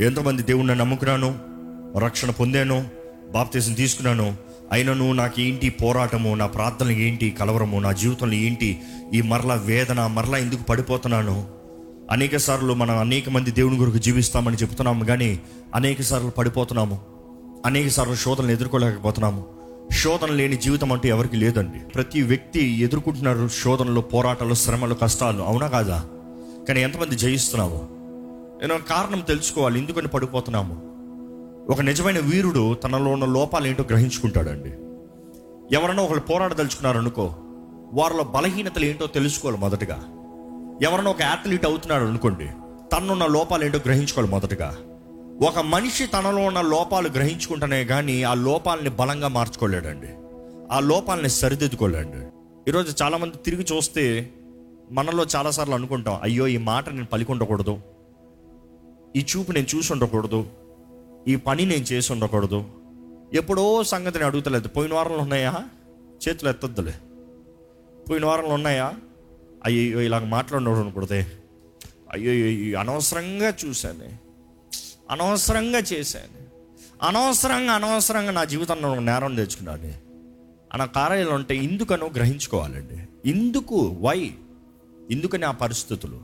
ఎంతమంది దేవుణ్ణి నమ్ముకున్నాను రక్షణ పొందాను బాప్తీసం తీసుకున్నాను. అయినను నాకు ఏంటి పోరాటము నా ప్రార్థనలు ఏంటి కలవరము నా జీవితంలో ఏంటి ఈ మరలా వేదన మరలా ఎందుకు పడిపోతున్నాను? అనేక సార్లు మనం అనేక మంది దేవుని గురికి జీవిస్తామని చెప్తున్నాము కానీ అనేక సార్లు పడిపోతున్నాము. అనేక సార్లు శోధనలు ఎదుర్కోలేకపోతున్నాము. శోధన లేని జీవితం అంటూ ఎవరికి లేదండి. ప్రతి వ్యక్తి ఎదుర్కొంటున్నారు శోధనలు పోరాటాలు శ్రమలు కష్టాలు అవునా కాదా? కానీ ఎంతమంది జయిస్తున్నావు? నేను కారణం తెలుసుకోవాలి ఎందుకని పడిపోతున్నాము? ఒక నిజమైన వీరుడు తనలో ఉన్న లోపాలు ఏంటో గ్రహించుకుంటాడండి. ఎవరన్నా ఒకళ్ళు పోరాడదలుచుకున్నారనుకో వారిలో బలహీనతలు ఏంటో తెలుసుకోవాలి మొదటగా. ఎవరన్నా ఒక అథ్లీట్ అవుతున్నాడు అనుకోండి తనున్న లోపాలు ఏంటో గ్రహించుకోవాలి మొదటగా. ఒక మనిషి తనలో ఉన్న లోపాలు గ్రహించుకుంటేనే కానీ ఆ లోపాలని బలంగా మార్చుకోలేడండి. ఆ లోపాలని సరిదిద్దుకోలేండి ఈరోజు చాలామంది తిరిగి చూస్తే మనలో చాలాసార్లు అనుకుంటాం అయ్యో ఈ మాట నేను పలికి ఉండకూడదు. ఈ చూపు నేను చూసి ఉండకూడదు. ఈ పని నేను చేసి ఉండకూడదు. ఎప్పుడో సంగతిని అడుగుతలేదు. పోయిన వారంలో ఉన్నాయా? చేతులు ఎత్తద్దులే. పోయిన వారంలో ఉన్నాయా? అయ్యో ఇలాగ మాట్లాడకూడదే అయ్యో అనవసరంగా చూశాను. అనవసరంగా చేశాను. అనవసరంగా అనవసరంగా నా జీవితంలో నేరం తెచ్చుకున్నాను. అన్న కార్యాలు ఉంటే ఎందుకనో గ్రహించుకోవాలండి. ఎందుకు వై? ఎందుకని ఆ పరిస్థితులు.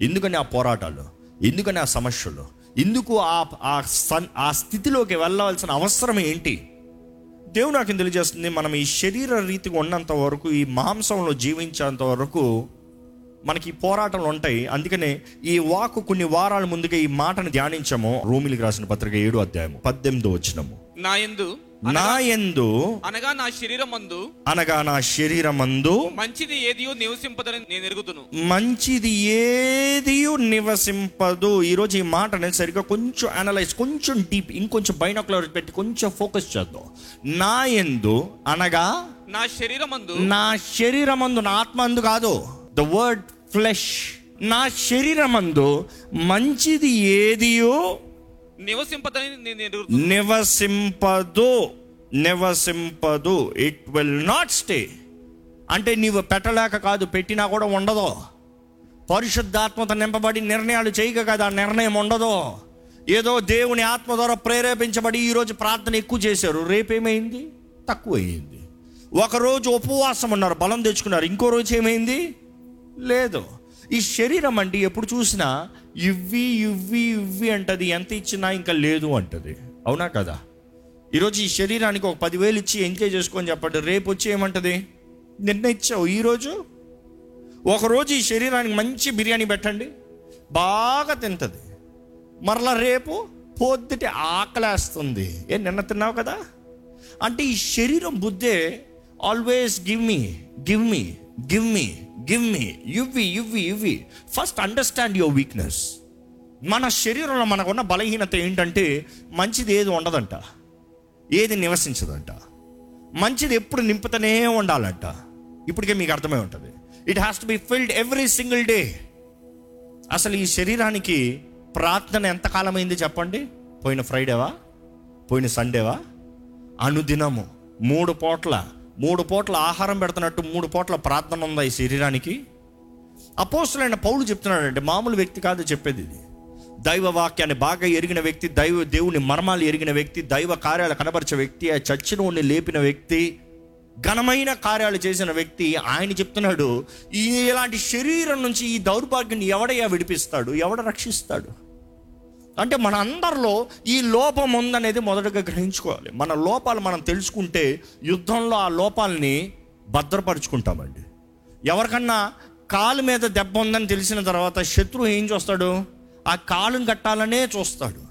ఎందుకని ఆ పోరాటాలు. ఎందుకని ఆ సమస్యలు? ఎందుకు ఆ ఆ సన్ ఆ స్థితిలోకి వెళ్ళవలసిన అవసరం ఏంటి? దేవుడు నాకు తెలియజేస్తుంది మనం ఈ శరీర రీతిగా ఉన్నంత వరకు ఈ మాంసంలో జీవించేంత వరకు మనకి పోరాటాలు ఉంటాయి. అందుకనే ఈ వాకు కొన్ని వారాల ముందుగా ఈ మాటను ధ్యానించాము. రోమిలికి రాసిన పత్రిక ఏడు అధ్యాయము పద్దెనిమిదో వచ్చినము నా యందు నా యందు అనగా నా శరీరం మందు అనగా నా శరీరమందు మంచిది ఏదియో నివసింపదని నేను ఎరుగుతును మంచిది ఏది నివసింపదు. ఈరోజు ఈ మాటని సరిగ్గా కొంచెం అనలైజ్ కొంచెం డీప్ ఇంకొంచెం బైనాకులర్ పెట్టి కొంచెం ఫోకస్ చేద్దాం. నా ఎందు అనగా నా శరీరం మందు నా శరీరమందు నా ఆత్మందు కాదు. ద వర్డ్ ఫ్లెష్ నా శరీరమందు మంచిది ఏదియో నివసింపదని నివసింపదు నివసింపదు. ఇట్ విల్ నాట్ స్టే అంటే నీవు పెట్టలేక కాదు పెట్టినా కూడా ఉండదు. పరిశుద్ధాత్మత నింపబడి నిర్ణయాలు చేయక కదా నిర్ణయం ఉండదు. ఏదో దేవుని ఆత్మ ద్వారా ప్రేరేపించబడి ఈరోజు ప్రార్థన ఎక్కువ చేశారు. రేపేమైంది? తక్కువ అయింది ఒకరోజు ఉపవాసం ఉన్నారు బలం తెచ్చుకున్నారు. ఇంకో రోజు ఏమైంది? లేదు. ఈ శరీరం అంటే ఎప్పుడు చూసినా ఇవ్వి ఇవ్వి ఇవ్వి అంటది. ఎంత ఇచ్చినా ఇంకా లేదు అంటది. అవునా కదా? ఈరోజు ఈ శరీరానికి ఒక పదివేలు ఇచ్చి ఎంజాయ్ చేసుకొని చెప్పండి. రేపు వచ్చి ఏమంటది? నిన్న ఇచ్చావు ఈరోజు? ఒకరోజు ఈ శరీరానికి మంచి బిర్యానీ పెట్టండి. బాగా తింటుంది. మరలా రేపు పొద్దుటి ఆకలేస్తుంది. ఏ నిన్న తిన్నావు కదా? అంటే ఈ శరీరం బుద్ధే always give me give me give me. Give me ఇవ్వి ఇవ్వి ఇవ్వి ఫస్ట్ అండర్స్టాండ్ యువర్ వీక్నెస్ మన శరీరంలో మనకున్న బలహీనత ఏంటంటే మంచిది ఏది ఉండదంట. ఏది నివసించదంట. మంచిది ఎప్పుడు నింపుతూనే ఉండాలంట. ఇప్పటికే మీకు అర్థమై ఉంటుంది. It has to be filled every single day అసలు ఈ శరీరానికి ప్రార్థన ఎంతకాలమైంది చెప్పండి? పోయిన ఫ్రైడేవా పోయిన సండేవా అనుదినము మూడు పూట్ల మూడు పూట్ల ఆహారం పెడుతున్నట్టు మూడు పూట్ల ప్రార్థన ఉందా ఈ శరీరానికి? అపోస్తులైన పౌలు చెప్తున్నాడంటే మామూలు వ్యక్తి కాదు చెప్పేది ఇది. దైవ వాక్యాన్ని బాగా ఎరిగిన వ్యక్తి దైవ దేవుని మర్మాలు ఎరిగిన వ్యక్తి దైవ కార్యాలు కనబరిచే వ్యక్తి ఆ చచ్చినోడిని లేపిన వ్యక్తి ఘనమైన కార్యాలు చేసిన వ్యక్తి ఆయన చెప్తున్నాడు ఈ ఇలాంటి శరీరం నుంచి ఈ దౌర్భాగ్యాన్ని ఎవడయ్యా విడిపిస్తాడు? ఎవడ రక్షిస్తాడు? అంటే మన అందరిలో ఈ లోపం ఉందనేది మొదటగా గ్రహించుకోవాలి. మన లోపాలు మనం తెలుసుకుంటే యుద్ధంలో ఆ లోపాలని భద్రపరుచుకుంటామండి. ఎవరికన్నా కాలు మీద దెబ్బ ఉందని తెలిసిన తర్వాత శత్రువు ఏం చూస్తాడు? ఆ కాలుని కట్టాలనే చూస్తాడు.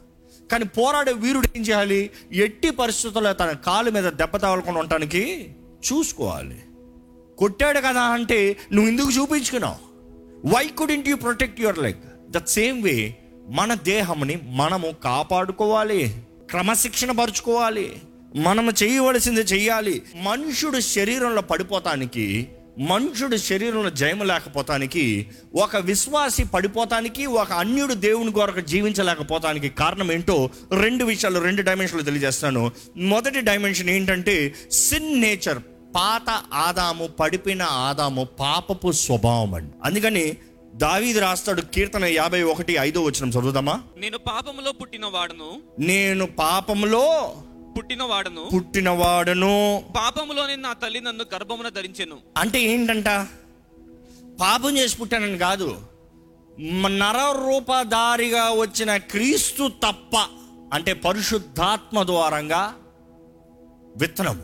కానీ పోరాడే వీరుడు ఏం చేయాలి? ఎట్టి పరిస్థితుల్లో తన కాలు మీద దెబ్బ తగలకుండా ఉండటానికి చూసుకోవాలి. కొట్టాడు కదా అంటే నువ్వు ఎందుకు చూపించుకున్నావు. Why couldn't you protect your leg that same way మన దేహంని మనము కాపాడుకోవాలి క్రమశిక్షణ పరుచుకోవాలి మనము చేయవలసింది చేయాలి. మనుషుడు శరీరంలో పడిపోతానికి మనుషుడు శరీరంలో జయము లేకపోతానికి ఒక విశ్వాసి పడిపోతానికి ఒక అన్యుడు దేవుని కొరకు జీవించలేకపోతానికి కారణం ఏంటో రెండు విషయాలు రెండు డైమెన్షన్లు తెలియజేస్తాను. మొదటి డైమెన్షన్ ఏంటంటే సిన్ నేచర్ పాత ఆదాము పడిపోయిన ఆదాము పాపపు స్వభావం అండి. అందుకని దావీది రాస్తాడు కీర్తన యాభై ఒకటి ఐదో వచ్చిన చదువుదామా? నేను పాపములో పుట్టిన వాడను నేను పాపములో పుట్టిన వాడను పుట్టినవాడను పాపములోనే నా తల్లి నన్ను గర్భమున ధరించెను. అంటే ఏంటంట? పాపం చేసి పుట్టానని కాదు. మ- నరరూపధారిగా వచ్చిన క్రీస్తు తప్ప అంటే పరిశుద్ధాత్మ ద్వారంగా విత్తనం.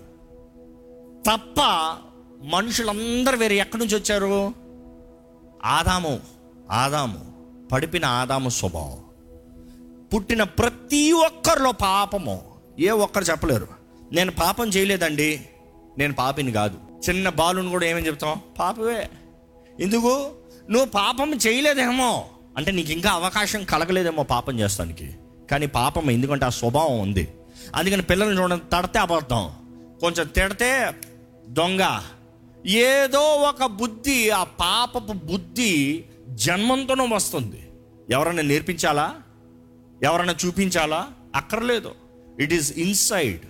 తప్ప మనుషులందరూ వేరే ఎక్కడి నుంచి వచ్చారు? ఆదాము ఆదాము పడిపిన ఆదాము స్వభావం. పుట్టిన ప్రతి ఒక్కరిలో పాపము. ఏ ఒక్కరు చెప్పలేరు. నేను పాపం చేయలేదండి నేను పాపిని కాదు. చిన్న బాలుని కూడా ఏమని చెప్తాం? పాపవే ఎందుకు? నువ్వు పాపం చేయలేదేమో. అంటే నీకు ఇంకా అవకాశం కలగలేదేమో పాపం చేస్తానికి. కానీ పాపం ఎందుకంటే ఆ స్వభావం ఉంది. అందుకని పిల్లల్ని చూడండి తడితే అబద్ధం. కొంచెం తిడితే దొంగ. ఏదో ఒక బుద్ధి ఆ పాపపు బుద్ధి జన్మంతోనూ వస్తుంది. ఎవరైనా నేర్పించాలా? ఎవరైనా చూపించాలా? అక్కర్లేదు. ఇట్ ఈస్ ఇన్సైడ్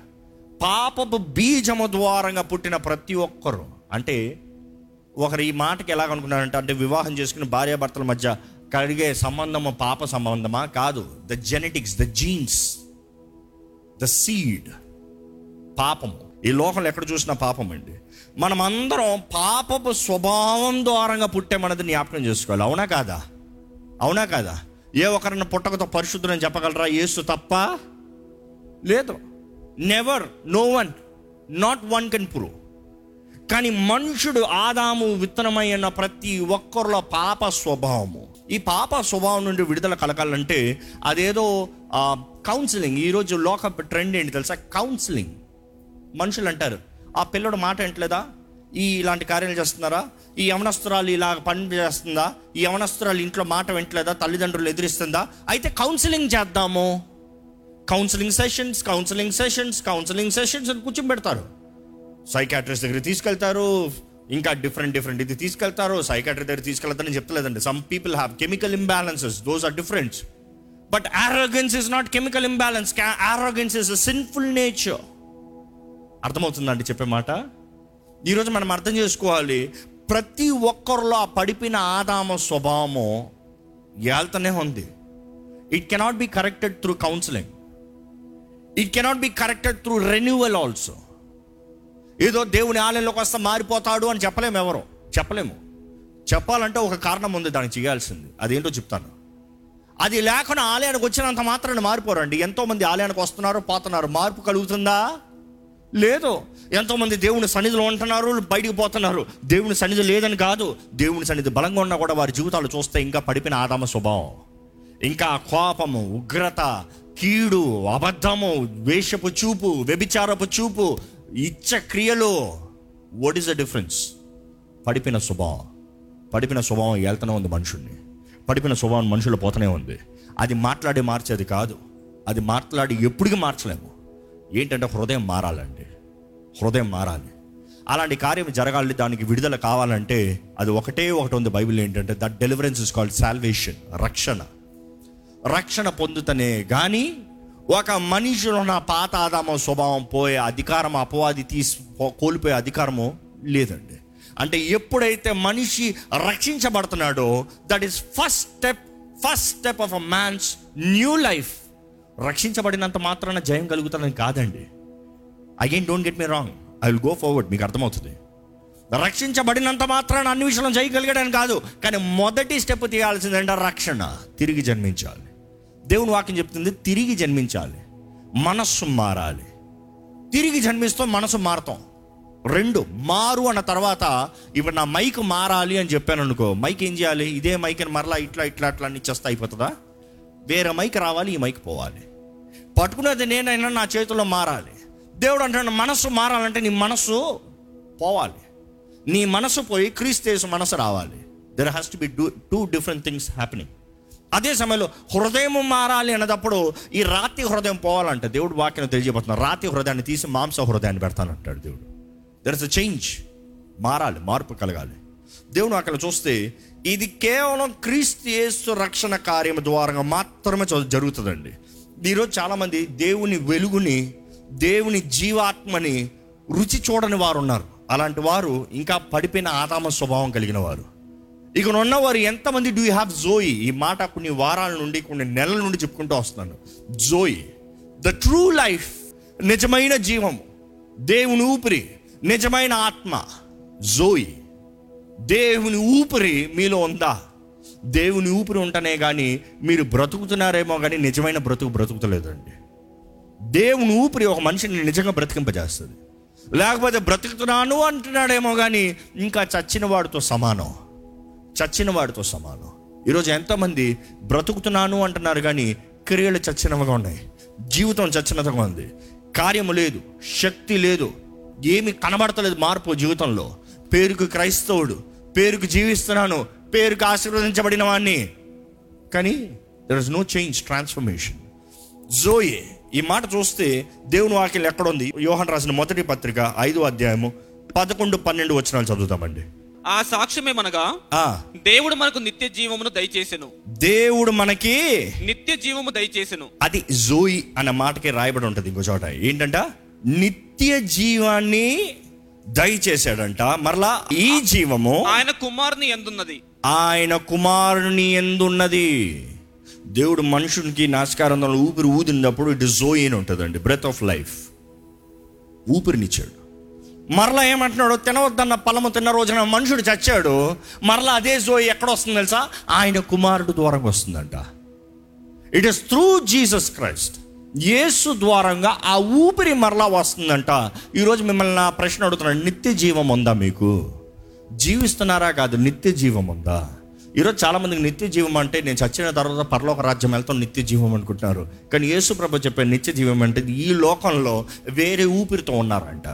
పాపపు బీజము ద్వారంగా పుట్టిన ప్రతి ఒక్కరు. అంటే ఒకరు ఈ మాటకి ఎలాగనుకున్నారంటే అంటే వివాహం చేసుకుని భార్యాభర్తల మధ్య కలిగే సంబంధము పాప సంబంధమా? కాదు. The genetics the genes the seed పాపము. ఈ లోకంలో ఎక్కడ చూసినా పాపం అండి మనం అందరం పాపపు స్వభావం ద్వారంగా పుట్టామన్నది జ్ఞాపకం చేసుకోవాలి. అవునా కాదా? అవునా కాదా? ఏ ఒకరిని పుట్టకతో పరిశుద్ధులని చెప్పగలరా? యేసు తప్ప లేదు. Never no one not one can prove కానీ మనుషుడు ఆదాము విత్తనమైన ప్రతి ఒక్కరిలో పాప స్వభావము. ఈ పాప స్వభావం నుండి విడుదల కలగాలంటే అదేదో కౌన్సిలింగ్ ఈరోజు లోక ట్రెండ్ ఏంటి తెలుసా? కౌన్సిలింగ్ మనుషులు అంటారు ఆ పిల్లడు మాట ఏంటలేదా ఈ ఇలాంటి కార్యాలు చేస్తున్నారా? ఈ యవనస్తురాలు ఇలా పని చేస్తుందా? ఈ యవనస్తురాలు ఇంట్లో మాట వింటలేదా? తల్లిదండ్రులు ఎదిరిస్తుందా? అయితే కౌన్సిలింగ్ చేద్దాము. Counselling sessions counselling sessions counselling sessions అని కూర్చోబెడతారు సైకాట్రిస్ట్ దగ్గర తీసుకెళ్తారు. ఇంకా డిఫరెంట్ డిఫరెంట్ ఇది తీసుకెళ్తారు. సైకాట్రీ దగ్గర తీసుకెళ్తారని చెప్తలేదండి. Some people have chemical imbalances those are different but arrogance is not chemical imbalance arrogance is sinful nature అర్థమవుతుందండి చెప్పే మాట? ఈరోజు మనం అర్థం చేసుకోవాలి. ప్రతి ఒక్కరిలో ఆ పడిపిన ఆదామ స్వభావము ఏళ్తనే ఉంది. It cannot be corrected through counselling it cannot be corrected through renewal also ఏదో దేవుని ఆలయంలోకి వస్తే మారిపోతాడు అని చెప్పలేము ఎవరు? చెప్పలేము. చెప్పాలంటే ఒక కారణం ఉంది దానికి చేయాల్సింది. అదేంటో చెప్తాను. అది లేకుండా ఆలయానికి వచ్చినంత మాత్రాన్ని మారిపోరండి. ఎంతోమంది ఆలయానికి వస్తున్నారు పోతున్నారు. మార్పు కలుగుతుందా? లేదు. ఎంతోమంది దేవుని సన్నిధిలో ఉంటున్నారు బయటికి పోతున్నారు. దేవుని సన్నిధి లేదని కాదు. దేవుని సన్నిధి బలంగా ఉన్నా కూడా వారి జీవితాలు చూస్తే ఇంకా పడిపిన ఆదామ స్వభావం. ఇంకా కోపము ఉగ్రత కీడు అబద్ధము వేషపు చూపు వ్యభిచారపు చూపు ఇచ్చ క్రియలు. వాట్ ఈస్ ద డిఫరెన్స్ పడిపిన స్వభావం. పడిపిన స్వభావం వెళ్తూనే ఉంది మనుషుల్ని. పడిపిన స్వభావం మనుషులు పోతూనే ఉంది. అది మాట్లాడి మార్చేది కాదు. అది మాట్లాడి ఎప్పటికీ మార్చలేము. ఏంటంటే హృదయం మారాలండి. హృదయం మారాలి. అలాంటి కార్యం జరగాలి దానికి విడుదల కావాలంటే అది ఒకటే ఒకటి ఉంది బైబిల్ ఏంటంటే that deliverance is called salvation రక్షణ. రక్షణ పొందుతనే కానీ ఒక మనిషిలో ఉన్న పాత ఆదామ స్వభావం పోయే అధికారం అపవాది తీసి కోల్పోయే అధికారము లేదండి. అంటే ఎప్పుడైతే మనిషి రక్షించబడుతున్నాడో that is first step first step of a man's new life రక్షించబడినంత మాత్రాన జయం కలుగుతానని కాదండి. Again don't get me wrong I will go forward మీకు అర్థమవుతుంది. రక్షించబడినంత మాత్రాన అన్ని విషయాలను చేయగలిగాడని కాదు. కానీ మొదటి స్టెప్ తీయాల్సిందంటే రక్షణ. తిరిగి జన్మించాలి. దేవుని వాక్యం చెప్తుంది తిరిగి జన్మించాలి. మనస్సు మారాలి. తిరిగి జన్మిస్తాం మనసు మారతాం. రెండు మారు అన్న తర్వాత ఇప్పుడు నా మైక్ మారాలి అని చెప్పాను అనుకో మైక్ ఏం చేయాలి? ఇదే మైక్ మరలా ఇట్లా ఇట్లా అట్లా అని చేస్తా అయిపోతుందా? వేరే మైక్ రావాలి ఈ మైక్ పోవాలి. పట్టుకునేది నేనైనా నా చేతిలో మారాలి. దేవుడు అంటున్నాడు మనస్సు మారాలంటే నీ మనస్సు పోవాలి. నీ మనసు పోయి క్రీస్తు మనసు రావాలి. There has to be do two different things happening అదే సమయంలో హృదయం మారాలి అన్నదప్పుడు ఈ రాతి హృదయం పోవాలంట. దేవుడు వాక్యం తెలియజేయబోతున్నా రాతి హృదయాన్ని తీసి మాంస హృదయాన్ని పెడతానంటాడు దేవుడు. దర్ ఇస్ అ చేంజ్ మారాలి మార్పు కలగాలి. దేవుడు అక్కడ చూస్తే ఇది కేవలం క్రీస్తు యేసు రక్షణ కార్యం ద్వారా మాత్రమే జరుగుతుందండి. ఈరోజు చాలామంది దేవుని వెలుగుని దేవుని జీవాత్మని రుచి చూడని వారు ఉన్నారు. అలాంటి వారు ఇంకా పడిపోయిన ఆదామ స్వభావం కలిగిన వారు. ఇక ఉన్నవారు ఎంతమంది డూ హ్యావ్ జోయి ఈ మాట కొన్ని వారాల నుండి కొన్ని నెలల నుండి చెప్పుకుంటూ వస్తున్నాను. జోయి ద ట్రూ లైఫ్ నిజమైన జీవం దేవుని ఊపిరి నిజమైన ఆత్మ జోయి దేవుని ఊపిరి మీలో ఉందా? దేవుని ఊపిరి ఉంటనే కానీ మీరు బ్రతుకుతున్నారేమో కానీ నిజమైన బ్రతుకు బ్రతుకుతలేదండి. దేవుని ఊపిరి ఒక మనిషిని నిజంగా బ్రతికింపజేస్తుంది. లేకపోతే బ్రతుకుతున్నాను అంటున్నాడేమో కానీ ఇంకా చచ్చిన వాడితో సమానం. చచ్చిన వాడితో సమానం. ఈరోజు ఎంతమంది బ్రతుకుతున్నాను అంటున్నారు కానీ క్రియలు చచ్చినవిగా ఉన్నాయి. జీవితం చచ్చినతగా ఉంది. కార్యము లేదు. శక్తి లేదు. ఏమి కనబడతలేదు మార్పు జీవితంలో. పేరుకు క్రైస్తవుడు పేరుకు జీవిస్తున్నాను పేరుకు ఆశీర్వదించబడిన వాడిని కానీ there is no change transformation zoe ఈ మాట చూస్తే దేవుని వాక్యం ఎక్కడ ఉంది? యోహన్ రాసిన మొదటి పత్రిక ఐదో అధ్యాయము పదకొండు పన్నెండు వచనాలు చదువుతామండి. ఆ సాక్ష్యమేమనగా ఆ. దేవుడు మనకు నిత్య జీవమును దయచేసెను. దేవుడు మనకి నిత్య జీవము దయచేసెను. అది జోయి అన్న మాటకి రాయబడి ఉంటుంది ఇంకో చోట. ఏంటంట? నిత్య జీవాన్ని దయచేశాడంట. మరలా ఈ జీవము ఆయన కుమారుని ఎందున్నది? ఆయన కుమారుని ఎందున్నది? దేవుడు మనుషునికి నాశకారంలో ఊపిరి ఊదినప్పుడు ఇటు జోయి అని ఉంటుందండి బ్రెత్ ఆఫ్ లైఫ్ ఊపిరినిచ్చాడు. మరలా ఏమంటున్నాడు? తినవద్దన్న ఫలము తిన్న రోజున మనుషుడు చచ్చాడు. మరలా అదే జోయి ఎక్కడ వస్తుంది తెలుసా? ఆయన కుమారుడు ద్వారా వస్తుందంట it is through Jesus Christ యేసు ద్వారంగా ఆ ఊపిరి మరలా వస్తుందంట. ఈరోజు మిమ్మల్ని నా ప్రశ్న అడుగుతున్నాను. నిత్య జీవం ఉందా మీకు? జీవిస్తున్నారా కాదు నిత్య జీవం ఉందా? ఈరోజు చాలామందికి నిత్య జీవం అంటే నేను చచ్చిన తర్వాత పరలోక రాజ్యం వెళ్తాం నిత్య జీవం అనుకుంటున్నారు. కానీ యేసు ప్రభు చెప్పే నిత్య జీవం అంటే ఈ లోకంలో వేరే ఊపిరితో ఉన్నారంట.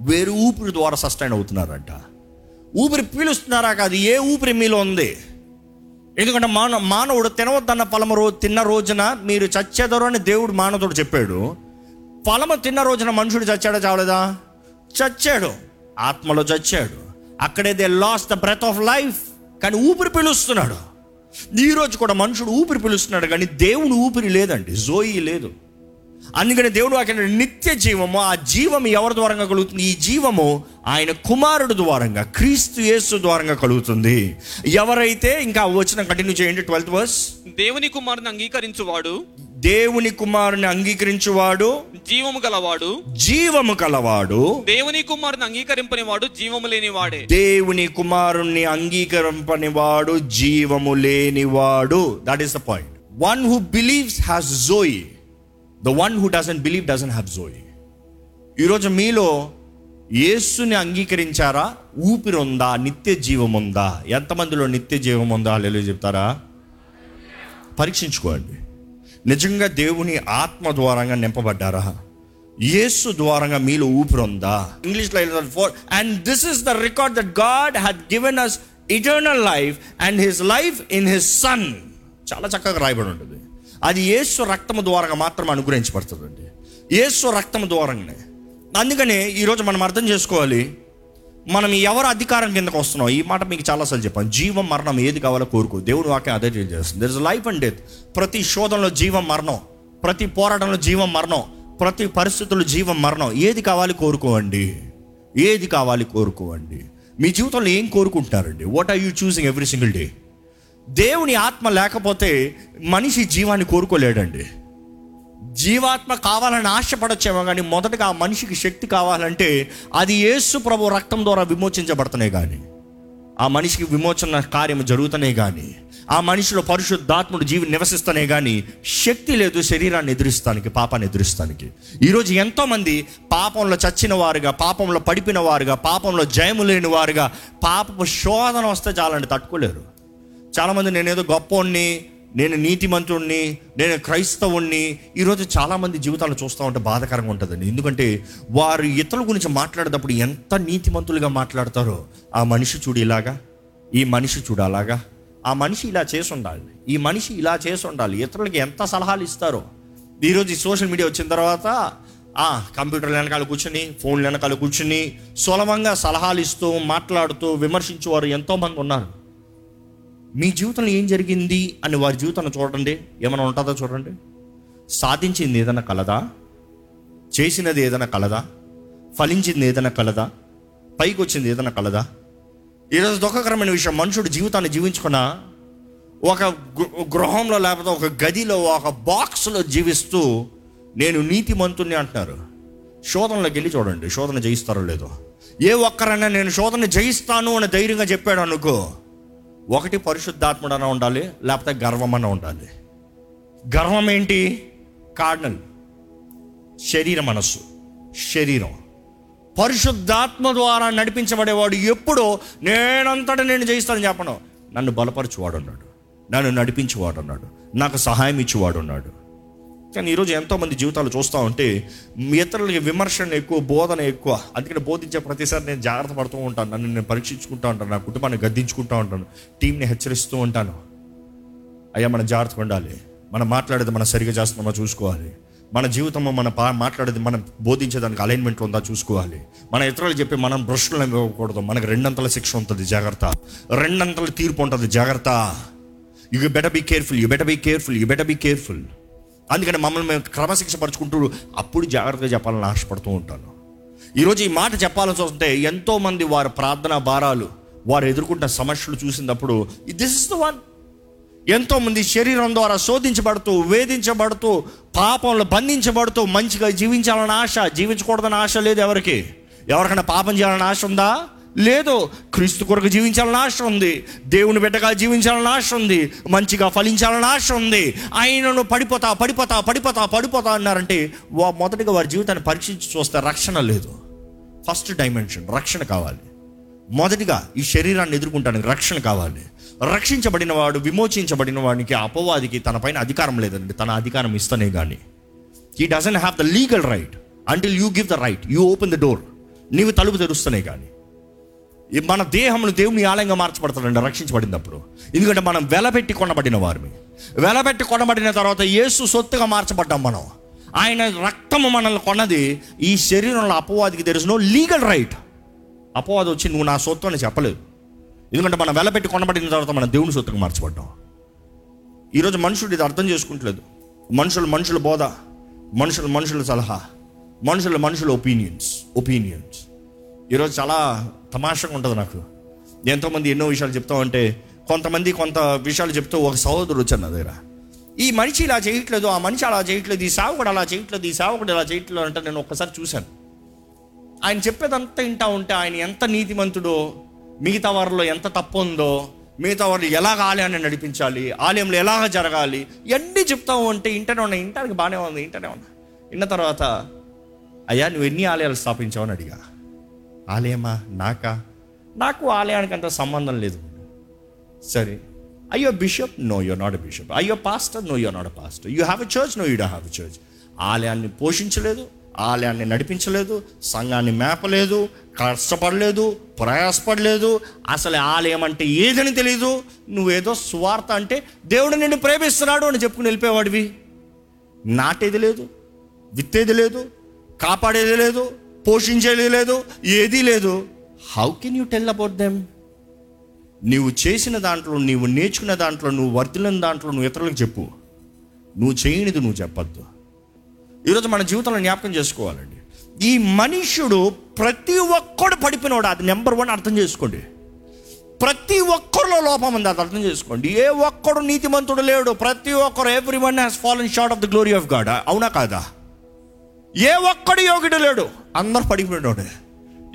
వేరే ఊపిరి ద్వారా సస్టైన్ అవుతున్నారంట. ఊపిరి పీలుస్తున్నారా కాదు ఏ ఊపిరి మీలో ఉంది? ఎందుకంటే మానవ మానవుడు తినవద్దన్న ఫలము రోజు తిన్న రోజున మీరు చచ్చేదరు అని దేవుడు మానవుడు చెప్పాడు. ఫలము తిన్న రోజున మనుషుడు చచ్చాడా చావలేదా? చచ్చాడు. ఆత్మలో చచ్చాడు. అక్కడే they lost the breath of life. కానీ ఊపిరి పిలుస్తున్నాడు. ఈ రోజు కూడా మనుషుడు ఊపిరి పిలుస్తున్నాడు కానీ దేవుడు ఊపిరి లేదండి. జోయి లేదు. అందుకని దేవుడు అక్కడ నిత్య జీవము ఆ జీవం ఎవరి ద్వారంగా కలుగుతుంది? ఈ జీవము ఆయన కుమారుడు ద్వారంగా క్రీస్తు యేసు ద్వారంగా కలుగుతుంది. ఎవరైతే ఇంకా వచ్చిన కంటిన్యూ చేయండి ట్వెల్త్ వర్స్ దేవుని కుమారుని అంగీకరించువాడు దేవుని కుమారుని అంగీకరించువాడు జీవము గలవాడు జీవము కలవాడు. దేవుని కుమారుని అంగీకరింపని వాడు జీవము లేని వాడే దేవుని కుమారుణ్ణి అంగీకరింపని వాడు జీవము లేనివాడు. That is the point one who believes has zoe the one who doesn't believe doesn't have zoe ఈరోజు మీలో యేసుని అంగీకరించారా? ఊపిరి ఉందా నిత్య జీవం ఉందా ఎంతమందిలో నిత్య జీవం ఉందా లేదో చెప్తారా? పరీక్షించుకోండి. నిజంగా దేవుని ఆత్మ ద్వారంగా నింపబడ్డారా? యేసు ద్వారంగా మీలో ఊపిరి ఉందా ఇంగ్లీష్లో for and this is the record that God had given us eternal life and his life in his son చాలా చక్కగా రాయబడి ఉంటుంది. అది యేసు రక్తము ద్వారా మాత్రం అనుగ్రహించబడుతుందండి. యేసు రక్తము ద్వారంగానే. అందుకనే ఈరోజు మనం అర్థం చేసుకోవాలి మనం ఎవరు అధికారం కిందకు వస్తున్నాం? ఈ మాట మీకు చాలాసార్లు చెప్పాను. జీవం మరణం ఏది కావాలో కోరుకో. దేవుడు వాక్యం అదే చేస్తుంది there is life and death ప్రతి శోధనలో జీవం మరణం. ప్రతి పోరాటంలో జీవం మరణం. ప్రతి పరిస్థితుల్లో జీవం మరణం. ఏది కావాలి కోరుకోండి ఏది కావాలి కోరుకోండి మీ జీవితంలో ఏం కోరుకుంటున్నారండి what are you choosing every single day దేవుని ఆత్మ లేకపోతే మనిషి జీవాన్ని కోరుకోలేడండి. జీవాత్మ కావాలని ఆశపడచ్చేమో కానీ మొదటగా ఆ మనిషికి శక్తి కావాలంటే అది యేసు ప్రభు రక్తం ద్వారా విమోచించబడుతున్నాయి కానీ ఆ మనిషికి విమోచన కార్యం జరుగుతనే కానీ ఆ మనిషిలో పరిశుద్ధాత్ముడు జీవి నివసిస్తనే కానీ శక్తి లేదు శరీరాన్ని ఎదురిస్తానికి పాపాన్ని ఎదురిస్తానికి. ఈరోజు ఎంతోమంది పాపంలో చచ్చిన వారుగా పాపంలో పడిపిన వారుగా పాపంలో జయము లేని వారుగా పాపపు శోధన వస్తే చాలండి తట్టుకోలేరు. చాలామంది నేనేదో గొప్పోణ్ణి నేను నీతి మంత్రుణ్ణి నేను క్రైస్తవుణ్ణి ఈరోజు చాలామంది జీవితాలు చూస్తూ ఉంటే బాధకరంగా ఉంటుందండి. ఎందుకంటే వారు ఇతరుల గురించి మాట్లాడేటప్పుడు ఎంత నీతిమంతులుగా మాట్లాడతారో ఆ మనిషి చూడు ఇలాగా ఈ మనిషి చూడు అలాగా. ఆ మనిషి ఇలా చేసి ఉండాలి. ఈ మనిషి ఇలా చేసి ఉండాలి. ఇతరులకి ఎంత సలహాలు ఇస్తారో. ఈరోజు ఈ సోషల్ మీడియా వచ్చిన తర్వాత ఆ కంప్యూటర్ వెనకాల కూర్చుని ఫోన్ వెనకాల కూర్చుని సులభంగా సలహాలు ఇస్తూ మాట్లాడుతూ విమర్శించేవారు ఎంతోమంది ఉన్నారు. మీ జీవితంలో ఏం జరిగింది అని వారి జీవితాన్ని చూడండి. ఏమైనా ఉంటుందో చూడండి. సాధించింది ఏదైనా కలదా? చేసినది ఏదైనా కలదా? ఫలించింది ఏదైనా కలదా? పైకి వచ్చింది ఏదైనా కలదా? ఈరోజు దుఃఖకరమైన విషయం మనుషుడు జీవితాన్ని జీవించుకున్న ఒక గృ- గృహంలో లేకపోతే ఒక గదిలో ఒక బాక్స్లో జీవిస్తూ నేను నీతిమంతుణ్ణి అంటున్నారు. శోధనలోకి వెళ్ళి చూడండి శోధన జయిస్తారో లేదో. ఏ ఒక్కరైనా నేను శోధన జయిస్తాను అని ధైర్యంగా చెప్పాడు అనుకో ఒకటి పరిశుద్ధాత్ముడన ఉండాలి లేకపోతే గర్వమన్న ఉండాలి. గర్వం ఏంటి కార్నల్. శరీర మనస్సు. శరీరం. పరిశుద్ధాత్మ ద్వారా నడిపించబడేవాడు ఎప్పుడో నేనంతటా నేను జయిస్తానని చెప్పను. నన్ను బలపరచువాడు ఉన్నాడు నన్ను నడిపించేవాడు ఉన్నాడు నాకు సహాయం ఇచ్చేవాడు ఉన్నాడు కానీ ఈరోజు ఎంతోమంది జీవితాలు చూస్తూ ఉంటే ఇతరులకి విమర్శన ఎక్కువ బోధన ఎక్కువ. అందుకని బోధించే ప్రతిసారి నేను జాగ్రత్త పడుతూ ఉంటాను. నన్ను నేను పరీక్షించుకుంటూ ఉంటాను. నా కుటుంబాన్ని గద్దించుకుంటూ ఉంటాను. టీంని హెచ్చరిస్తూ ఉంటాను. అయ్యా మనం జాగ్రత్తగా ఉండాలి. మనం మాట్లాడేది మనం సరిగా చేస్తున్నామా చూసుకోవాలి. మన జీవితంలో మన పా మాట్లాడేది మనం బోధించేదానికి అలైన్మెంట్ ఉందా చూసుకోవాలి. మన ఇతరులు చెప్పి మనం బ్రష్లను ఇవ్వకూడదు. మనకు రెండంతల శిక్ష ఉంటుంది. జాగ్రత్త. రెండంతల తీర్పు ఉంటుంది. జాగ్రత్త. You better be careful you better be careful you better be careful అందుకని మమ్మల్ని మేము క్రమశిక్ష పరుచుకుంటూ అప్పుడు జాగ్రత్తగా చెప్పాలని ఆశపడుతూ ఉంటాను. ఈరోజు ఈ మాట చెప్పాల్సి వస్తే ఎంతోమంది వారి ప్రార్థన భారాలు వారు ఎదుర్కొంటున్న సమస్యలు చూసినప్పుడు దిస్ ఇస్ ద వన్ ఎంతోమంది శరీరం ద్వారా శోధించబడుతూ వేధించబడుతూ పాపంలో బంధించబడుతూ మంచిగా జీవించాలని ఆశ జీవించకూడదని ఆశ లేదు ఎవరికి. ఎవరికైనా పాపం చేయాలని ఆశ ఉందా? లేదు క్రీస్తు కొరకు జీవించాలని ఆశ ఉంది. దేవుని బిడ్డగా జీవించాలని ఆశ ఉంది. మంచిగా ఫలించాలని ఆశ ఉంది. ఆయనను పడిపోతా పడిపోతా పడిపోతా పడిపోతా అన్నారంటే వా మొదటిగా వారి జీవితాన్ని పరీక్షించి చూస్తే రక్షణ లేదు. ఫస్ట్ డైమెన్షన్ రక్షణ కావాలి. మొదటిగా ఈ శరీరాన్ని ఎదుర్కొంటానికి రక్షణ కావాలి. రక్షించబడిన వాడు విమోచించబడిన వాడికి అపవాదికి తన పైన అధికారం లేదండి తన అధికారం ఇస్తనే కానీ he doesn't have the legal right until you give the right you open the door నీవు తలుపు తెరుస్తనే కానీ మన దేహమును దేవుని ఆలయంగా మార్చబడతాడండి రక్షించబడినప్పుడు. ఎందుకంటే మనం వెలపెట్టి కొనబడిన వారిని వెలపెట్టి కొనబడిన తర్వాత యేసు సొత్తుగా మార్చబడ్డాం మనం. ఆయన రక్తము మనల్ని కొన్నది ఈ శరీరంలో అపవాదికి తెలుసు నో లీగల్ రైట్ అపవాదం వచ్చి నువ్వు నా సొత్తు అని చెప్పలేదు. ఎందుకంటే మనం వెలపెట్టి కొనబడిన తర్వాత మనం దేవుని సొత్తుగా మార్చబడ్డాం. ఈరోజు మనుషుడు ఇది అర్థం చేసుకుంటలేదు. మనుషులు మనుషుల బోధ మనుషులు మనుషుల సలహా మనుషుల మనుషుల ఒపీనియన్స్ ఒపీనియన్స్ ఈరోజు చాలా తమాషగా ఉంటుంది నాకు. ఎంతోమంది ఎన్నో విషయాలు చెప్తా ఉంటే కొంతమంది కొంత విషయాలు చెప్తూ ఒక సహోదరుడు వచ్చాను నా దగ్గర. ఈ మనిషి ఇలా చేయట్లేదు ఆ మనిషి అలా చేయట్లేదు ఈ సావుకుడు అలా చేయట్లేదు ఈ సావుకుడు ఇలా చేయట్లేదు అంటే నేను ఒక్కసారి చూశాను. ఆయన చెప్పేదంతా వింటా ఉంటే ఆయన ఎంత నీతిమంతుడో మిగతా వారిలో ఎంత తప్పు ఉందో మిగతా వారు ఎలాగ ఆలయాన్ని నడిపించాలి ఆలయంలో ఎలాగ జరగాలి ఇవన్నీ చెప్తావు అంటే ఇంటనే ఉన్నా ఇంటానికి బాగానే ఉంది ఇంటనే ఉన్నా. విన్న తర్వాత అయ్యా నువ్వు ఎన్ని ఆలయాలు స్థాపించావని అడిగా. ఆలయమా? నాకా? నాకు ఆలయానికి అంత సంబంధం లేదు. సరే. అయ్యో bishop no you're not bishop అయ్యో pastor no you're not pastor you have a church no you డా హ్యావ్ ఎ చర్చ్ ఆలయాన్ని పోషించలేదు ఆలయాన్ని నడిపించలేదు సంఘాన్ని మేపలేదు కష్టపడలేదు ప్రయాసపడలేదు. అసలు ఆలయం అంటే ఏదని తెలియదు నువ్వేదో స్వార్థ అంటే దేవుడు నిన్ను ప్రేమిస్తున్నాడు అని చెప్పుకుని వెళ్ళిపోయేవాడివి. నాటేది లేదు విత్తేది లేదు కాపాడేది లేదు పోషించేది లేదు ఏదీ లేదు. How can you tell about them నీవు చేసిన దాంట్లో నీవు నేర్చుకున్న దాంట్లో నువ్వు వర్తిలిన దాంట్లో నువ్వు ఇతరులకు చెప్పు. నువ్వు చేయనిది నువ్వు చెప్పొద్దు. ఈరోజు మన జీవితంలో జ్ఞాపకం చేసుకోవాలండి. ఈ మనుష్యుడు ప్రతి ఒక్కడు పడిపోయినవాడు అది నెంబర్ వన్ అర్థం చేసుకోండి. ప్రతి ఒక్కరిలో లోపం ఉంది అది అర్థం చేసుకోండి. ఏ ఒక్కడు నీతిమంతుడు లేడు ప్రతి ఒక్కరు everyone has fallen short of the glory of God. అవునా కాదా? ఏ ఒక్కడు యోగుడు లేడు. అందరు పడిపోయినాడు.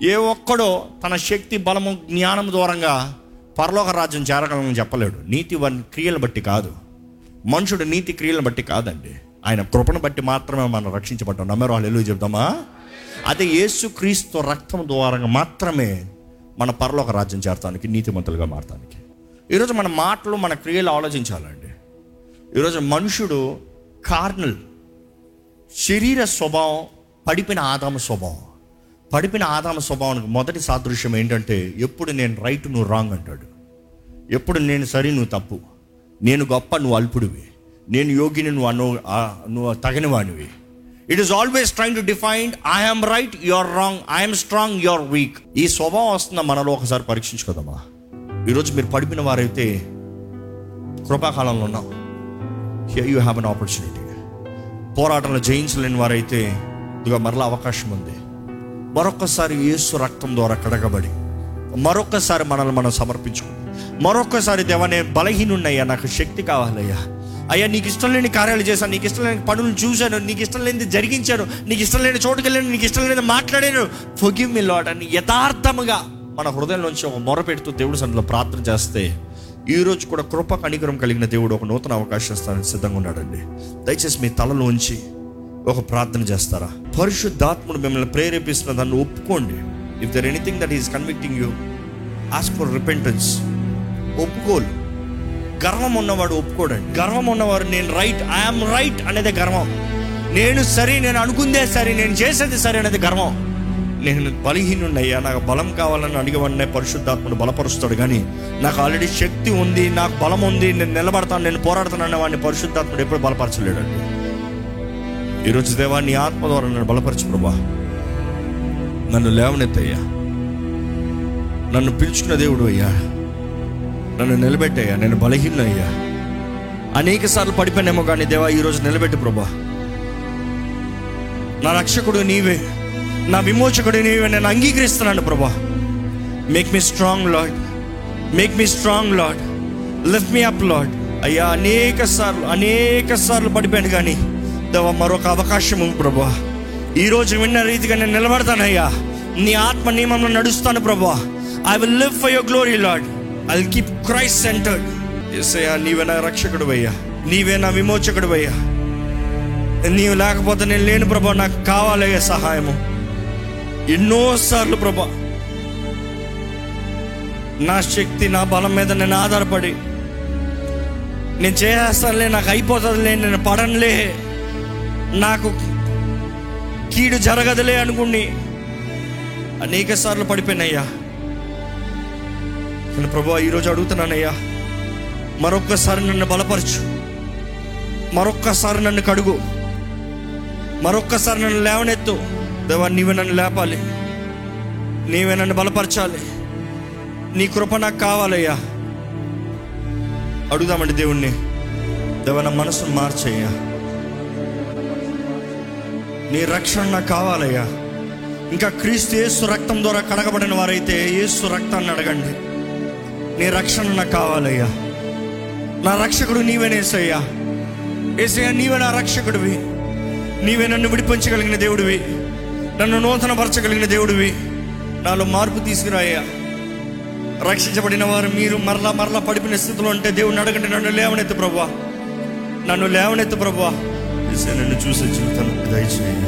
ఏ ఒక్కడో తన శక్తి బలము జ్ఞానం దూరంగా పరలోక రాజ్యం చేరగలని చెప్పలేడు. నీతి వారి క్రియలను బట్టి కాదు. మనుషుడు నీతి క్రియలను బట్టి కాదండి. ఆయన కృపను బట్టి మాత్రమే మనం రక్షించబడ్డాం. నమ్మరు? వాళ్ళు ఎలుగు చెప్తామా అదే యేసు క్రీస్తు రక్తం ద్వారా మాత్రమే మన పరలోక రాజ్యం చేరటానికి నీతిమంతులుగా మారటానికి. ఈరోజు మన మాటలు మన క్రియలు ఆలోచించాలండి. ఈరోజు మనుషుడు కార్నల్ శరీర స్వభావం పడిపోయిన ఆదామ స్వభావం. పడిపోయిన ఆదామ స్వభావానికి మొదటి సాదృశ్యం ఏంటంటే ఎప్పుడు నేను రైట్ నువ్వు రాంగ్ అంటాడు. ఎప్పుడు నేను సరి నువ్వు తప్పు. నేను గొప్ప నువ్వు అల్పుడివి. నేను యోగిని నువ్వు అను నువ్వు తగిన వాడివి it is always trying to define I'm right you're wrong I'm strong you're weak ఈ స్వభావం వస్తుందా మనలో ఒకసారి పరీక్షించుకోదమ్మా ఈరోజు మీరు పడిపోయిన వారైతే కృపాకాలంలో ఉన్నాం. Here you have an opportunity పోరాటంలో జయించలేని వారైతే ఇదిగో మరలా అవకాశం ఉంది. మరొకసారి యేసు రక్తం ద్వారా కడగబడి మరొకసారి మనల్ని మనం సమర్పించుకుందాం మరొకసారి దేవా నేను బలహీనున్నయ్యా నాకు శక్తి కావాలయ్యా. అయ్యా నీకు ఇష్టం లేని కార్యాలు చేశాను నీకు ఇష్టం లేని పనులు చూశాను నీకు ఇష్టం లేనిది జరిగించాను నీకు ఇష్టం లేని చోటుకి వెళ్ళాను నీకు ఇష్టం లేని మాట్లాడాను. ఫొగివ్ మీ అని యథార్థముగా మన హృదయం నుంచి ఒక మొర పెడుతూ దేవుడి సన్నిధిలో ప్రార్థన చేస్తే ఈ రోజు కూడా కృప కనికరం కలిగిన దేవుడు ఒక నూతన అవకాశం ఇస్తానని సిద్ధంగా ఉన్నాడండి. దయచేసి మీ తలలో ఉంచి ఒక ప్రార్థన చేస్తారా? పరిశుద్ధాత్ముడు మిమ్మల్ని ప్రేరేపిస్తున్న దాన్ని ఒప్పుకోండి. If there anything that is convicting you ask for repentance ఒప్పుకోలు. గర్వం ఉన్నవాడు ఒప్పుకోడండి. గర్వం ఉన్నవారు నేను రైట్ ఐఎమ్ రైట్ అనేది గర్వం. నేను సరే నేను అనుకుందే సరే నేను చేసేది సరే అనేది గర్వం. నేను బలహీనున్నయ్యా నాకు బలం కావాలని అడిగవన్నే పరిశుద్ధాత్మను బలపరుస్తాడు. కానీ నాకు ఆల్రెడీ శక్తి ఉంది నాకు బలం ఉంది నేను నిలబడతాను నేను పోరాడుతాను వాడిని పరిశుద్ధాత్ముడు ఎప్పుడు బలపరచలేడండి. ఈరోజు దేవా నీ ఆత్మ ద్వారా నన్ను బలపరచు ప్రభా. నన్ను లేవనెత్తయ్యా. నన్ను పిలుచుకున్న దేవుడు అయ్యా. నన్ను నిలబెట్టయ్యా నేను బలహీనయ్యా అనేక సార్లు పడిపోయినేమో కానీ దేవా ఈరోజు నిలబెట్టు ప్రభా. నా రక్షకుడు నీవే. నా విమోచకుడు నీవే నేను అంగీకరిస్తున్నాను ప్రభా. Make me strong Lord make me strong Lord lift me up Lord అయ్యా అనేక సార్లు అనేక సార్లు పడిపోయాను కానీ దేవ మరొక అవకాశం ఉంది ప్రభా. ఈరోజు విన్న రీతిగా నేను నిలబడతానయ్యా నీ ఆత్మ నియమంలో నడుస్తాను ప్రభా. I will live for your glory Lord I will keep Christ centred ఎస్ఐయా నీవే నా రక్షకుడు అయ్యా. నీవే నా విమోచకుడు అయ్యా. నీవు లేకపోతే నేను లేను ప్రభా. నాకు కావాలయ్యా సహాయము. ఎన్నోసార్లు ప్రభా నా శక్తి నా బలం మీద నేను ఆధారపడి నేను చేస్తానులే నాకు అయిపోతుందిలే నేను పడనులే నాకు కీడు జరగదులే అనుకుని అనేక సార్లు పడిపోయినయ్యా. నేను ప్రభా ఈరోజు అడుగుతున్నానయ్యా మరొక్కసారి నన్ను బలపరచు. మరొక్కసారి నన్ను కడుగు. మరొక్కసారి నన్ను లేవనెత్తు. దేవా నీవే నన్ను లేపాలి. నీవే నన్ను బలపరచాలి. నీ కృప నాకు కావాలయ్యా. అడుగుదామండి దేవుణ్ణి. దేవ నా మనసును మార్చయ్యా. నీ రక్షణ నాకు కావాలయ్యా. ఇంకా క్రీస్తు యేసు రక్తం ద్వారా కడగబడిన వారైతే యేసు రక్తాన్ని అడగండి. నీ రక్షణ నాకు కావాలయ్యా. నా రక్షకుడు నీవేనేసయ్యా ఏసయ్యా నీవే నా రక్షకుడివి. నీవే నన్ను విడిపించగలిగిన దేవుడివి. నన్ను నూతనపరచగలిగిన దేవుడివి. నాలో మార్పు తీసుకురాయ్యా. రక్షించబడిన వారు మీరు మరలా మరలా పడిపోయిన స్థితిలో ఉంటే దేవుడిని అడగండి నన్ను లేవనెత్తు ప్రభా నన్ను లేవనెత్తు ప్రభా నన్ను చూసే జీవితం దయచేయ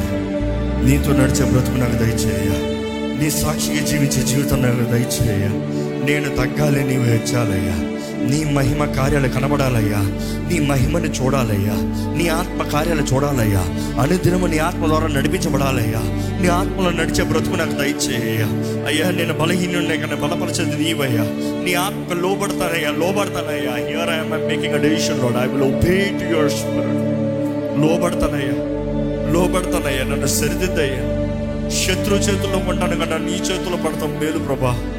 నీతో నడిచే బ్రతుకు నాకు దయచేయ నీ సాక్షిగా జీవించే జీవితం నాకు దయచేయ నేను తగ్గాలి నీవు హెచ్చాలయ్యా. నీ మహిమ కార్యాలు కనబడాలయ్యా. నీ మహిమని చూడాలయ్యా. నీ ఆత్మ కార్యాలు చూడాలయ్యా. అనుదినము నీ ఆత్మ ద్వారా నడిపించబడాలయ్యా. నీ ఆత్మలో నడిచే బ్రతుకు నాకు దయచేయ్యా. అయ్యా నేను బలహీనున్నే కానీ బలపరిచేది నీవయ్యా. నీ ఆత్మ లోబడతానయ్యా లోబడతానయ్యా. Here I'm making a decision Lord I will obey to your spirit లోబడతానయ్యా. లోబడతానయ్యా. నన్ను సరిదిద్దయ్యా. శత్రు చేతుల్లో ఉంటాను కన్నా నీ చేతుల్లో పడతాం మేలు ప్రభా.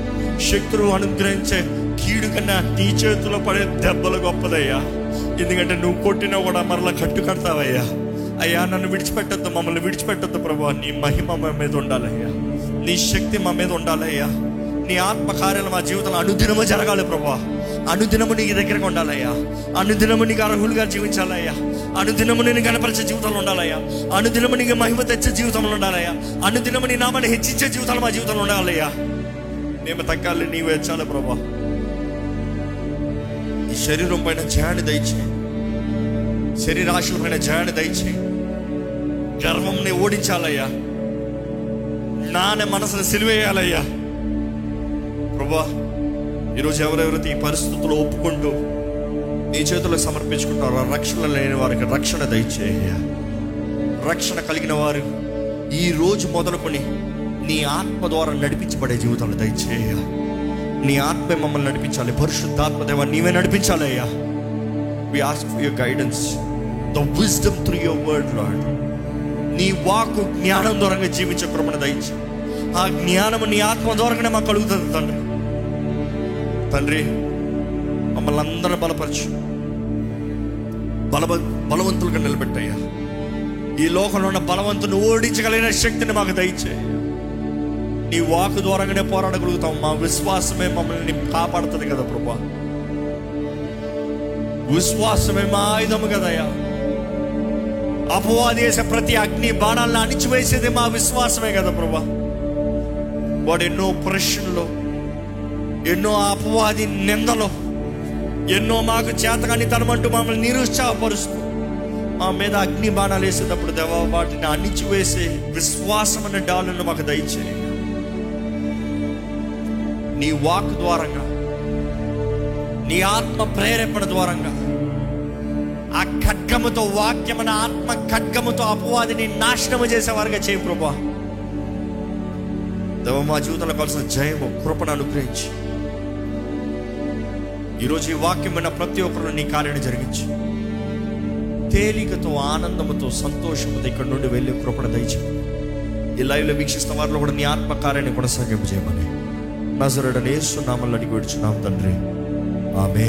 శత్రువు అనుగ్రహించే కీడు కన్నా నీ చేతిలో పడే దెబ్బలు గొప్పదయ్యా. ఎందుకంటే నువ్వు కొట్టినా కూడా మరలా కట్టు కడతావయ్యా. అయ్యా నన్ను విడిచిపెట్టద్దు మమ్మల్ని విడిచిపెట్టద్దు ప్రభా నీ మహిమ మా మీద ఉండాలయ్యా. నీ శక్తి మా మీద ఉండాలయ్యా. నీ ఆత్మకార్యాలు మా జీవితంలో అనుదినము జరగాలి ప్రభా అనుదినము నీ దగ్గరకు ఉండాలయ్యా. అనుదినము నీకు అర్హులుగా జీవించాలయ్యా. అనుదినము నేను గణపరిచే జీవితంలో ఉండాలయ్యా. అనుదినము నీకు మహిమ తెచ్చే జీవితంలో ఉండాలయ్యా. అనుదినము నీ నామాన్ని హెచ్చించే జీవితాలు మా జీవితంలో ఉండాలయ్యా. మేము తగ్గాలి నీవు హెచ్చాలి ప్రభా శరీరం పైన జయాన్ని దయచేయి శరీరాశుల పైన జయాన్ని దయచేయి గర్వంని ఓడించాలయ్యా. నానే మనసును సిలివేయాలయ్యా. ప్రభా ఈరోజు ఎవరెవరైతే ఈ పరిస్థితుల్లో ఒప్పుకుంటూ నీ చేతులకు సమర్పించుకుంటారో రక్షణ లేని వారికి రక్షణ దయచేయ రక్షణ కలిగిన వారు ఈ రోజు మొదలుకొని నీ ఆత్మ ద్వారా నడిపించబడే జీవితాలు దయచేయ నీ ఆత్మ మమ్మల్ని నడిపించాలి. పరిశుద్ధాత్మదేవ నీవే నడిపించాలి అయ్యా. We ask for your guidance the wisdom through your word Lord నీ వాకు జ్ఞానం ద్వారంగా జీవించే కృపణ దయచి. ఆ జ్ఞానము నీ ఆత్మ ద్వారంగానే మాకు కలుగుతుంది తండ్రి. తండ్రి మమ్మల్ని అందరిని బలపరచు. బలవ బలవంతులుగా నిలబెట్టయ్యా. ఈ లోకంలో ఉన్న బలవంతుని ఓడించగలిగిన శక్తిని మాకు దయచేయి నీ వాకు ద్వారానే పోరాడగలుగుతాం. మా విశ్వాసమే మమ్మల్ని కాపాడుతుంది కదా ప్రభా. విశ్వాసమే మా ఆయుధము కదయ్యా అపవాది వేసే ప్రతి అగ్ని బాణాలను అణిచివేసేది మా విశ్వాసమే కదా ప్రభా. వాడు ఎన్నో ప్రశ్నలు ఎన్నో అపవాది నిందలు ఎన్నో మాకు చేతగాని తనమంటూ మమ్మల్ని నిరుత్సాహపరుస్తూ మా మీద అగ్ని బాణాలు వేసేటప్పుడు దేవా వాటిని అణిచివేసే విశ్వాసం అనే డాలను మాకు దయచేయండి. నీ వాక్ ద్వారంగా నీ ఆత్మ ప్రేరేపణ ద్వారంగా. ఆ ఖడ్గముతో వాక్యమైన ఆత్మ ఖడ్గముతో అపవాదిని నాశనము చేసేవారుగా చేయి ప్రభా. దేవ మా జీవితంలో కలిసిన జయము కృపను అనుగ్రహించి. ఈరోజు ఈ వాక్యమైన ప్రతి ఒక్కరు నీ కార్యాన్ని జరిగించి. తేలికతో ఆనందముతో సంతోషముతో ఇక్కడ నుండి వెళ్ళే కృపణ దయచి ఈ లైవ్లో వీక్షిస్తున్న వారిలో కూడా నీ ఆత్మకార్యాన్ని కొనసాగింపు చేయమని నజరడనేసు నామల్ని అడిగి విడుచున్నాం తండ్రి. ఆమె